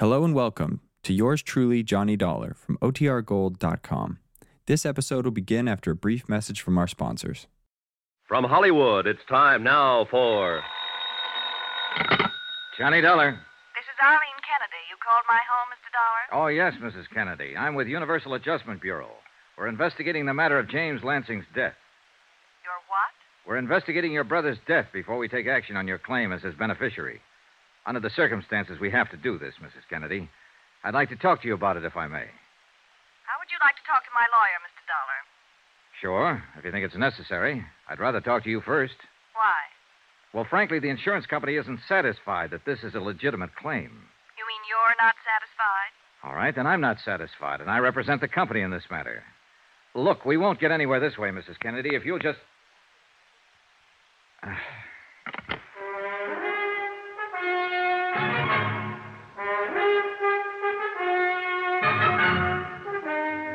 Hello and welcome to yours truly, Johnny Dollar from OTRGold.com. This episode will begin after a brief message from our sponsors. From Hollywood, it's time now for. Johnny Dollar. This is Arlene Kennedy. You called my home, Mr. Dollar? Oh, yes, Mrs. Kennedy. I'm with Universal Adjustment Bureau. We're investigating the matter of James Lansing's death. Your what? We're investigating your brother's death before we take action on your claim as his beneficiary. Under the circumstances, we have to do this, Mrs. Kennedy. I'd like to talk to you about it if I may. How would you like to talk to my lawyer, Mr. Dollar? Sure, if you think it's necessary. I'd rather talk to you first. Why? Well, frankly, the insurance company isn't satisfied that this is a legitimate claim. You mean you're not satisfied? All right, then I'm not satisfied, and I represent the company in this matter. Look, we won't get anywhere this way, Mrs. Kennedy, if you'll just.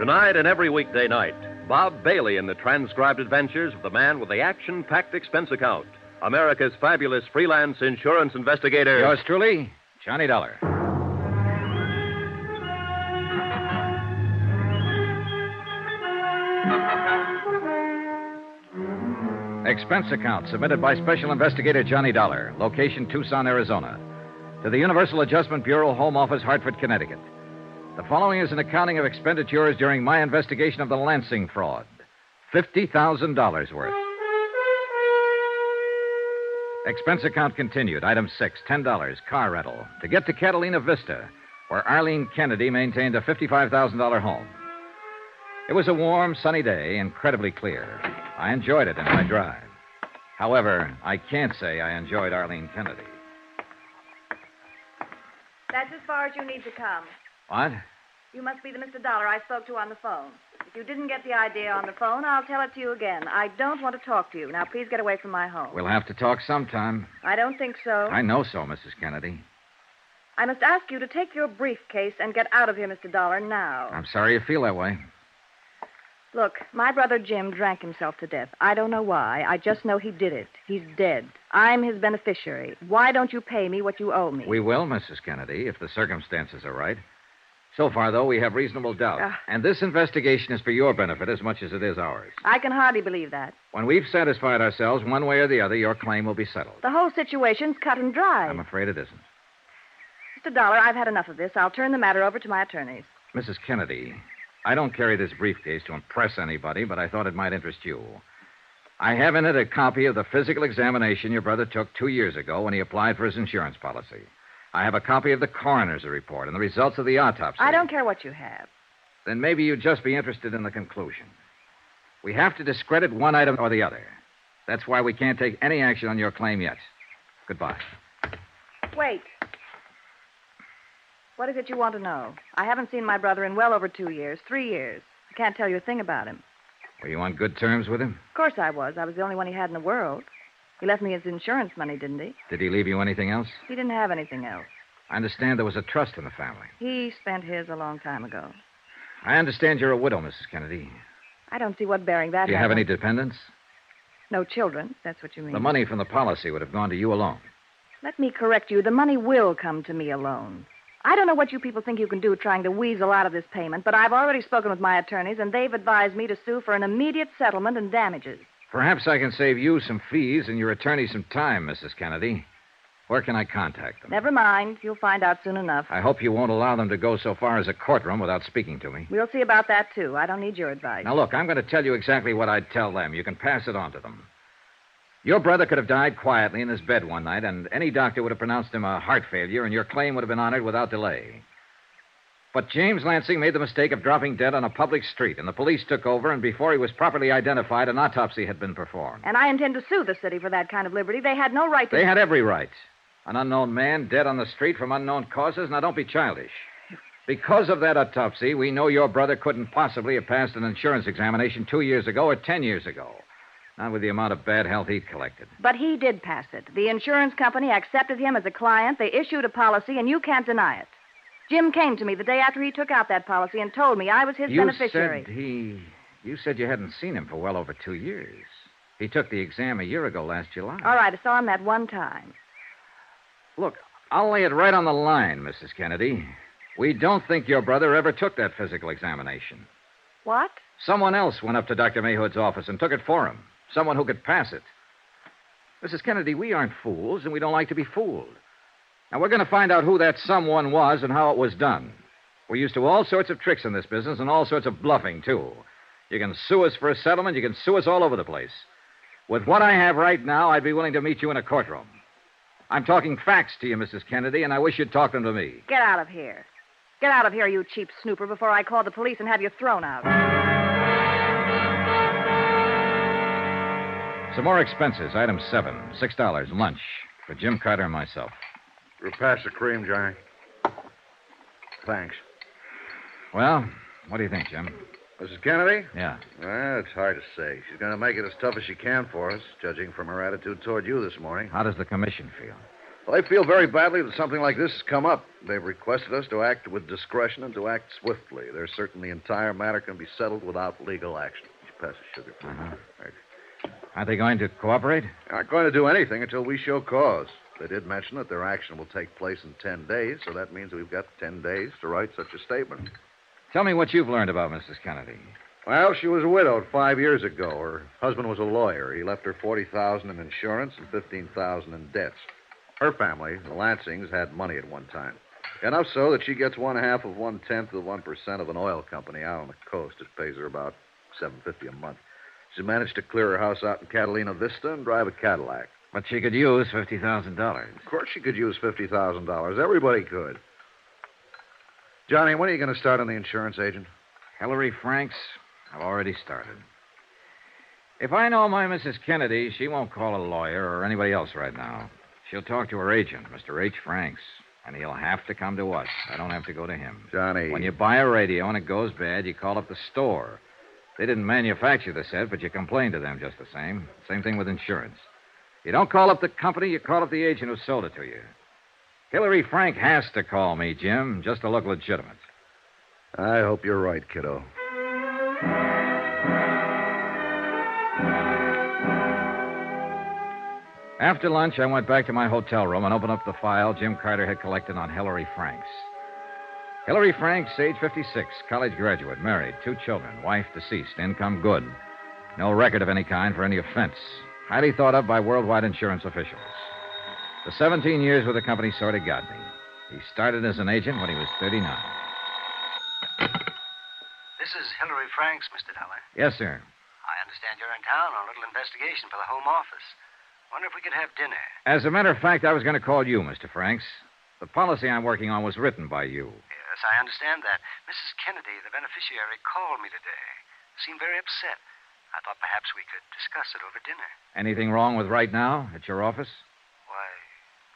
Tonight and every weekday night, Bob Bailey in the transcribed adventures of the man with the action packed expense account, America's fabulous freelance insurance investigator. Yours truly, Johnny Dollar. Expense account submitted by Special Investigator Johnny Dollar, location Tucson, Arizona. To the Universal Adjustment Bureau, Home Office, Hartford, Connecticut. The following is an accounting of expenditures during my investigation of the Lansing fraud $50,000 worth. Expense account continued. Item six, $10, car rental, to get to Catalina Vista, where Arlene Kennedy maintained a $55,000 home. It was a warm, sunny day, incredibly clear. I enjoyed it in my drive. However, I can't say I enjoyed Arlene Kennedy. That's as far as you need to come. What? You must be the Mr. Dollar I spoke to on the phone. If you didn't get the idea on the phone, I'll tell it to you again. I don't want to talk to you. Now, please get away from my home. We'll have to talk sometime. I don't think so. I know so, Mrs. Kennedy. I must ask you to take your briefcase and get out of here, Mr. Dollar, now. I'm sorry you feel that way. Look, my brother Jim drank himself to death. I don't know why. I just know he did it. He's dead. I'm his beneficiary. Why don't you pay me what you owe me? We will, Mrs. Kennedy, if the circumstances are right. So far, though, we have reasonable doubt. Ah. And this investigation is for your benefit as much as it is ours. I can hardly believe that. When we've satisfied ourselves, one way or the other, your claim will be settled. The whole situation's cut and dry. I'm afraid it isn't. Mr. Dollar, I've had enough of this. I'll turn the matter over to my attorneys. Mrs. Kennedy, I don't carry this briefcase to impress anybody, but I thought it might interest you. I have in it a copy of the physical examination your brother took two years ago when he applied for his insurance policy. I have a copy of the coroner's report and the results of the autopsy. I don't care what you have. Then maybe you'd just be interested in the conclusion. We have to discredit one item or the other. That's why we can't take any action on your claim yet. Goodbye. Wait. What is it you want to know? I haven't seen my brother in well over two years, three years. I can't tell you a thing about him. Were you on good terms with him? Of course I was. I was the only one he had in the world. He left me his insurance money, didn't he? Did he leave you anything else? He didn't have anything else. I understand there was a trust in the family. He spent his a long time ago. I understand you're a widow, Mrs. Kennedy. I don't see what bearing that has. Do you has have on- any dependents? No children. That's what you mean. The money from the policy would have gone to you alone. Let me correct you. The money will come to me alone. I don't know what you people think you can do trying to weasel out of this payment, but I've already spoken with my attorneys, and they've advised me to sue for an immediate settlement and damages. Perhaps I can save you some fees and your attorney some time, Mrs. Kennedy. Where can I contact them? Never mind. You'll find out soon enough. I hope you won't allow them to go so far as a courtroom without speaking to me. We'll see about that, too. I don't need your advice. Now, look, I'm going to tell you exactly what I'd tell them. You can pass it on to them. Your brother could have died quietly in his bed one night, and any doctor would have pronounced him a heart failure, and your claim would have been honored without delay. But James Lansing made the mistake of dropping dead on a public street, and the police took over, and before he was properly identified, an autopsy had been performed. And I intend to sue the city for that kind of liberty. They had no right to. They had every right. An unknown man dead on the street from unknown causes. Now, don't be childish. Because of that autopsy, we know your brother couldn't possibly have passed an insurance examination two years ago or ten years ago. Not with the amount of bad health he'd collected. But he did pass it. The insurance company accepted him as a client. They issued a policy, and you can't deny it. Jim came to me the day after he took out that policy and told me I was his you beneficiary. said he. You said you hadn't seen him for well over two years. He took the exam a year ago last July. All right, I saw him that one time. Look, I'll lay it right on the line, Mrs. Kennedy. We don't think your brother ever took that physical examination. What? Someone else went up to Dr. Mayhood's office and took it for him. Someone who could pass it. Mrs. Kennedy, we aren't fools, and we don't like to be fooled. Now, we're going to find out who that someone was and how it was done. We're used to all sorts of tricks in this business and all sorts of bluffing, too. You can sue us for a settlement, you can sue us all over the place. With what I have right now, I'd be willing to meet you in a courtroom. I'm talking facts to you, Mrs. Kennedy, and I wish you'd talk them to me. Get out of here. Get out of here, you cheap snooper, before I call the police and have you thrown out. Some more expenses. Item seven. Six dollars. Lunch. For Jim Carter and myself. We'll pass the cream, Johnny. Thanks. Well, what do you think, Jim? Mrs. Kennedy? Yeah. Well, it's hard to say. She's going to make it as tough as she can for us, judging from her attitude toward you this morning. How does the commission feel? Well, they feel very badly that something like this has come up. They've requested us to act with discretion and to act swiftly. They're certain the entire matter can be settled without legal action. You pass the sugar? Uh-huh. Thanks. Aren't they going to cooperate? They aren't going to do anything until we show cause. They did mention that their action will take place in ten days, so that means we've got ten days to write such a statement. Tell me what you've learned about Mrs. Kennedy. Well, she was widowed five years ago. Her husband was a lawyer. He left her forty thousand in insurance and fifteen thousand in debts. Her family, the Lansings, had money at one time. Enough so that she gets one half of one tenth of one percent of an oil company out on the coast. It pays her about seven fifty a month. She managed to clear her house out in Catalina Vista and drive a Cadillac. But she could use $50,000. Of course, she could use fifty thousand dollars. Everybody could. Johnny, when are you going to start on the insurance agent? Hillary Franks, I've already started. If I know my Mrs. Kennedy, she won't call a lawyer or anybody else right now. She'll talk to her agent, Mr. H. Franks, and he'll have to come to us. I don't have to go to him. Johnny. When you buy a radio and it goes bad, you call up the store. They didn't manufacture the set, but you complain to them just the same. Same thing with insurance. You don't call up the company, you call up the agent who sold it to you. Hillary Frank has to call me, Jim, just to look legitimate. I hope you're right, kiddo. After lunch, I went back to my hotel room and opened up the file Jim Carter had collected on Hillary Franks. Hillary Franks, age 56, college graduate, married, two children, wife deceased, income good. No record of any kind for any offense. Highly thought of by worldwide insurance officials. The 17 years with the company sort of got me. He started as an agent when he was 39. This is Hillary Franks, Mr. Dollar. Yes, sir. I understand you're in town on a little investigation for the Home Office. Wonder if we could have dinner. As a matter of fact, I was going to call you, Mr. Franks. The policy I'm working on was written by you. Yes, I understand that. Mrs. Kennedy, the beneficiary, called me today. Seemed very upset. I thought perhaps we could discuss it over dinner. Anything wrong with right now at your office? Why,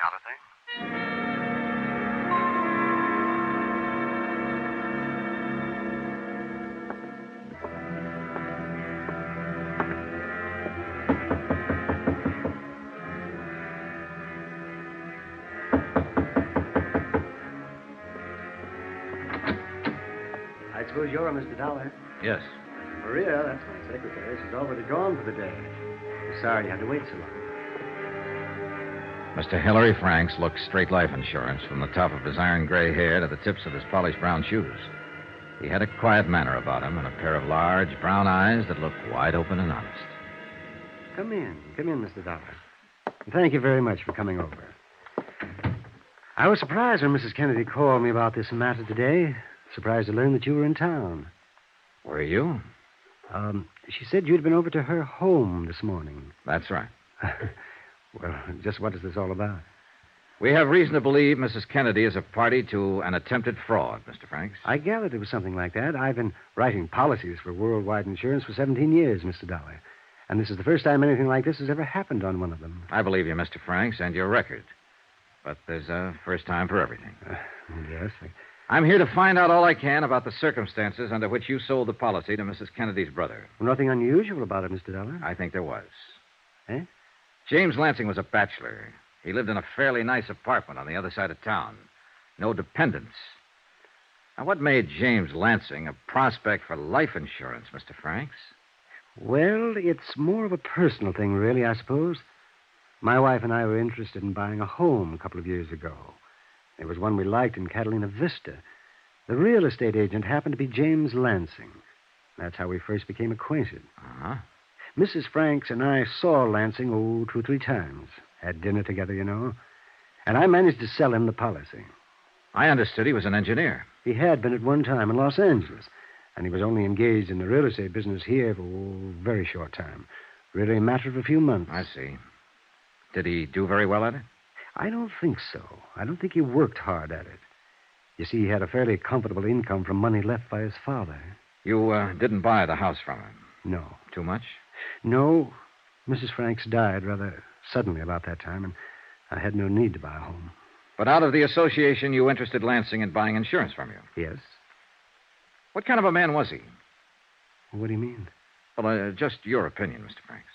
not a thing. I suppose you're a Mr. Dollar. Yes. Maria, that's my secretary. She's already gone for the day. I'm sorry you had to wait so long. Mr. Hillary Franks looked straight life insurance from the top of his iron gray hair to the tips of his polished brown shoes. He had a quiet manner about him and a pair of large brown eyes that looked wide open and honest. Come in. Come in, Mr. Dollar. And thank you very much for coming over. I was surprised when Mrs. Kennedy called me about this matter today. Surprised to learn that you were in town. Were you? Um, she said you'd been over to her home this morning. That's right. well, just what is this all about? We have reason to believe Mrs. Kennedy is a party to an attempted fraud, Mr. Franks. I gathered it was something like that. I've been writing policies for worldwide insurance for 17 years, Mr. Dollar. And this is the first time anything like this has ever happened on one of them. I believe you, Mr. Franks, and your record. But there's a first time for everything. Uh, yes. I... I'm here to find out all I can about the circumstances under which you sold the policy to Mrs. Kennedy's brother. Well, nothing unusual about it, Mr. Dollar. I think there was. Eh? James Lansing was a bachelor. He lived in a fairly nice apartment on the other side of town. No dependents. Now, what made James Lansing a prospect for life insurance, Mr. Franks? Well, it's more of a personal thing, really, I suppose. My wife and I were interested in buying a home a couple of years ago. There was one we liked in Catalina Vista. The real estate agent happened to be James Lansing. That's how we first became acquainted. Uh huh. Mrs. Franks and I saw Lansing, oh, two or three times. Had dinner together, you know. And I managed to sell him the policy. I understood he was an engineer. He had been at one time in Los Angeles, and he was only engaged in the real estate business here for a very short time. Really a matter of a few months. I see. Did he do very well at it? I don't think so. I don't think he worked hard at it. You see, he had a fairly comfortable income from money left by his father. You uh, didn't buy the house from him. No. Too much? No. Mrs. Franks died rather suddenly about that time, and I had no need to buy a home. But out of the association, you interested Lansing in buying insurance from you. Yes? What kind of a man was he? What do you mean? Well, uh, just your opinion, Mr. Franks.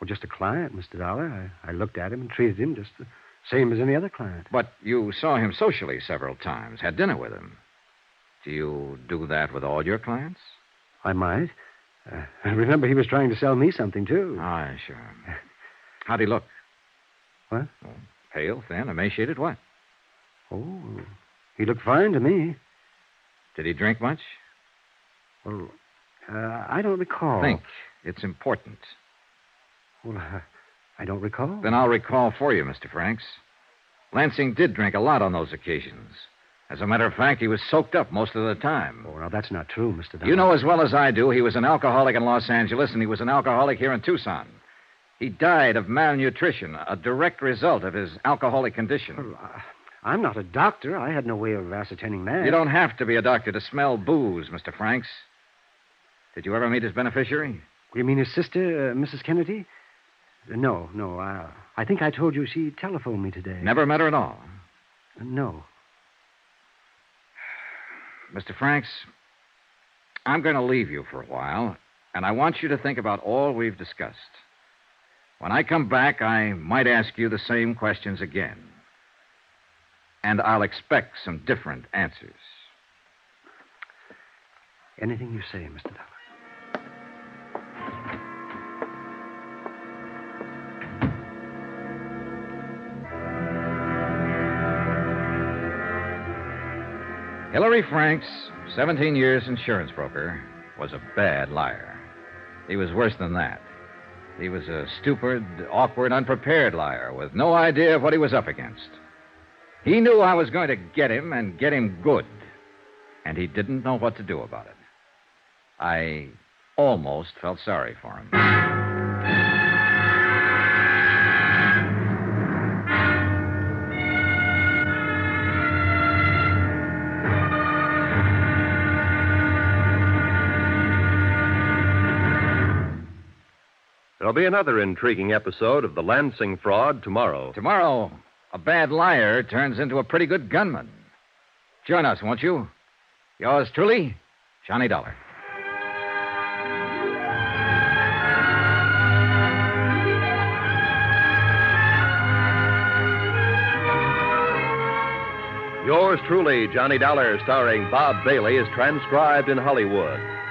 Well, just a client, Mr. Dollar. I, I looked at him and treated him just the same as any other client. But you saw him socially several times, had dinner with him. Do you do that with all your clients? I might. Uh, I remember he was trying to sell me something, too. Aye, sure. How'd he look? What? Oh, pale, thin, emaciated, what? Oh, he looked fine to me. Did he drink much? Well, uh, I don't recall. Think. It's important. Well, uh, I don't recall. Then I'll recall for you, Mr. Franks. Lansing did drink a lot on those occasions. As a matter of fact, he was soaked up most of the time. Oh, now, that's not true, Mr. Dollar. You know as well as I do, he was an alcoholic in Los Angeles, and he was an alcoholic here in Tucson. He died of malnutrition, a direct result of his alcoholic condition. Well, uh, I'm not a doctor. I had no way of ascertaining that. You don't have to be a doctor to smell booze, Mr. Franks. Did you ever meet his beneficiary? You mean his sister, uh, Mrs. Kennedy? No, no. Uh, I think I told you she telephoned me today. Never met her at all. No. Mr. Franks, I'm going to leave you for a while, and I want you to think about all we've discussed. When I come back, I might ask you the same questions again. And I'll expect some different answers. Anything you say, Mr. Dollar. Hilary Franks, 17 years insurance broker, was a bad liar. He was worse than that. He was a stupid, awkward, unprepared liar with no idea of what he was up against. He knew I was going to get him and get him good, and he didn't know what to do about it. I almost felt sorry for him. There'll be another intriguing episode of the Lansing fraud tomorrow. Tomorrow, a bad liar turns into a pretty good gunman. Join us, won't you? Yours truly, Johnny Dollar. Yours truly, Johnny Dollar, starring Bob Bailey, is transcribed in Hollywood.